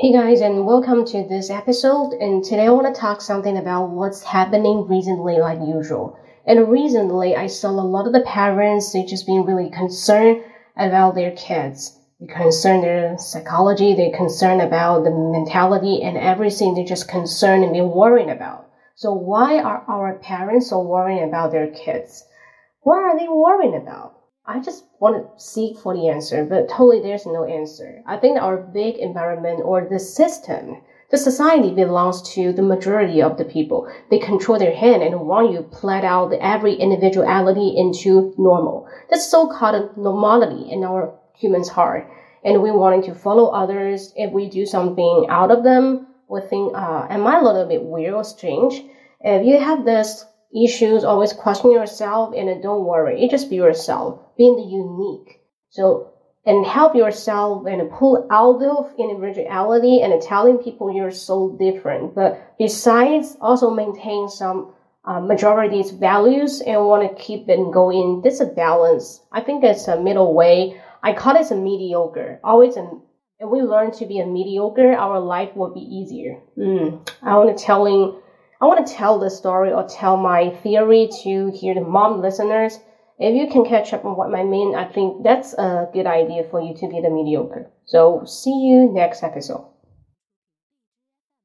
Hey guys, and welcome to this episode. And today I want to talk something about what's happening recently, like usual. And recently, I saw a lot of the parents they just being really concerned about their kids. They concern their psychology. They're concerned about the mentality and everything. They're just concerned and they're worrying about. So why are our parents so worried about their kids? What are they worrying about? I just want to seek for the answer, but totally there's no answer. I think our big environment or the system, the society belongs to the majority of the people. They control their hand and want you play out every individuality into normal. That's so-called normality in our human's heart. And we wanting to follow others. If we do something out of them, we think, uh, am I a little bit weird or strange? If you have this issues, always question yourself and don't worry. You just be yourself, being the unique. So, and help yourself and pull out of individuality and telling people you're so different. But besides, also maintain some uh, majority's values and want to keep it going. This is a balance. I think it's a middle way. I call it a mediocre. Always an if we learn to be a mediocre, our life will be easier. Mm. I want to telling I want to tell the story or tell my theory to hear the mom listeners. If you can catch up on what I mean, I think that's a good idea for you to be the mediocre. So see you next episode.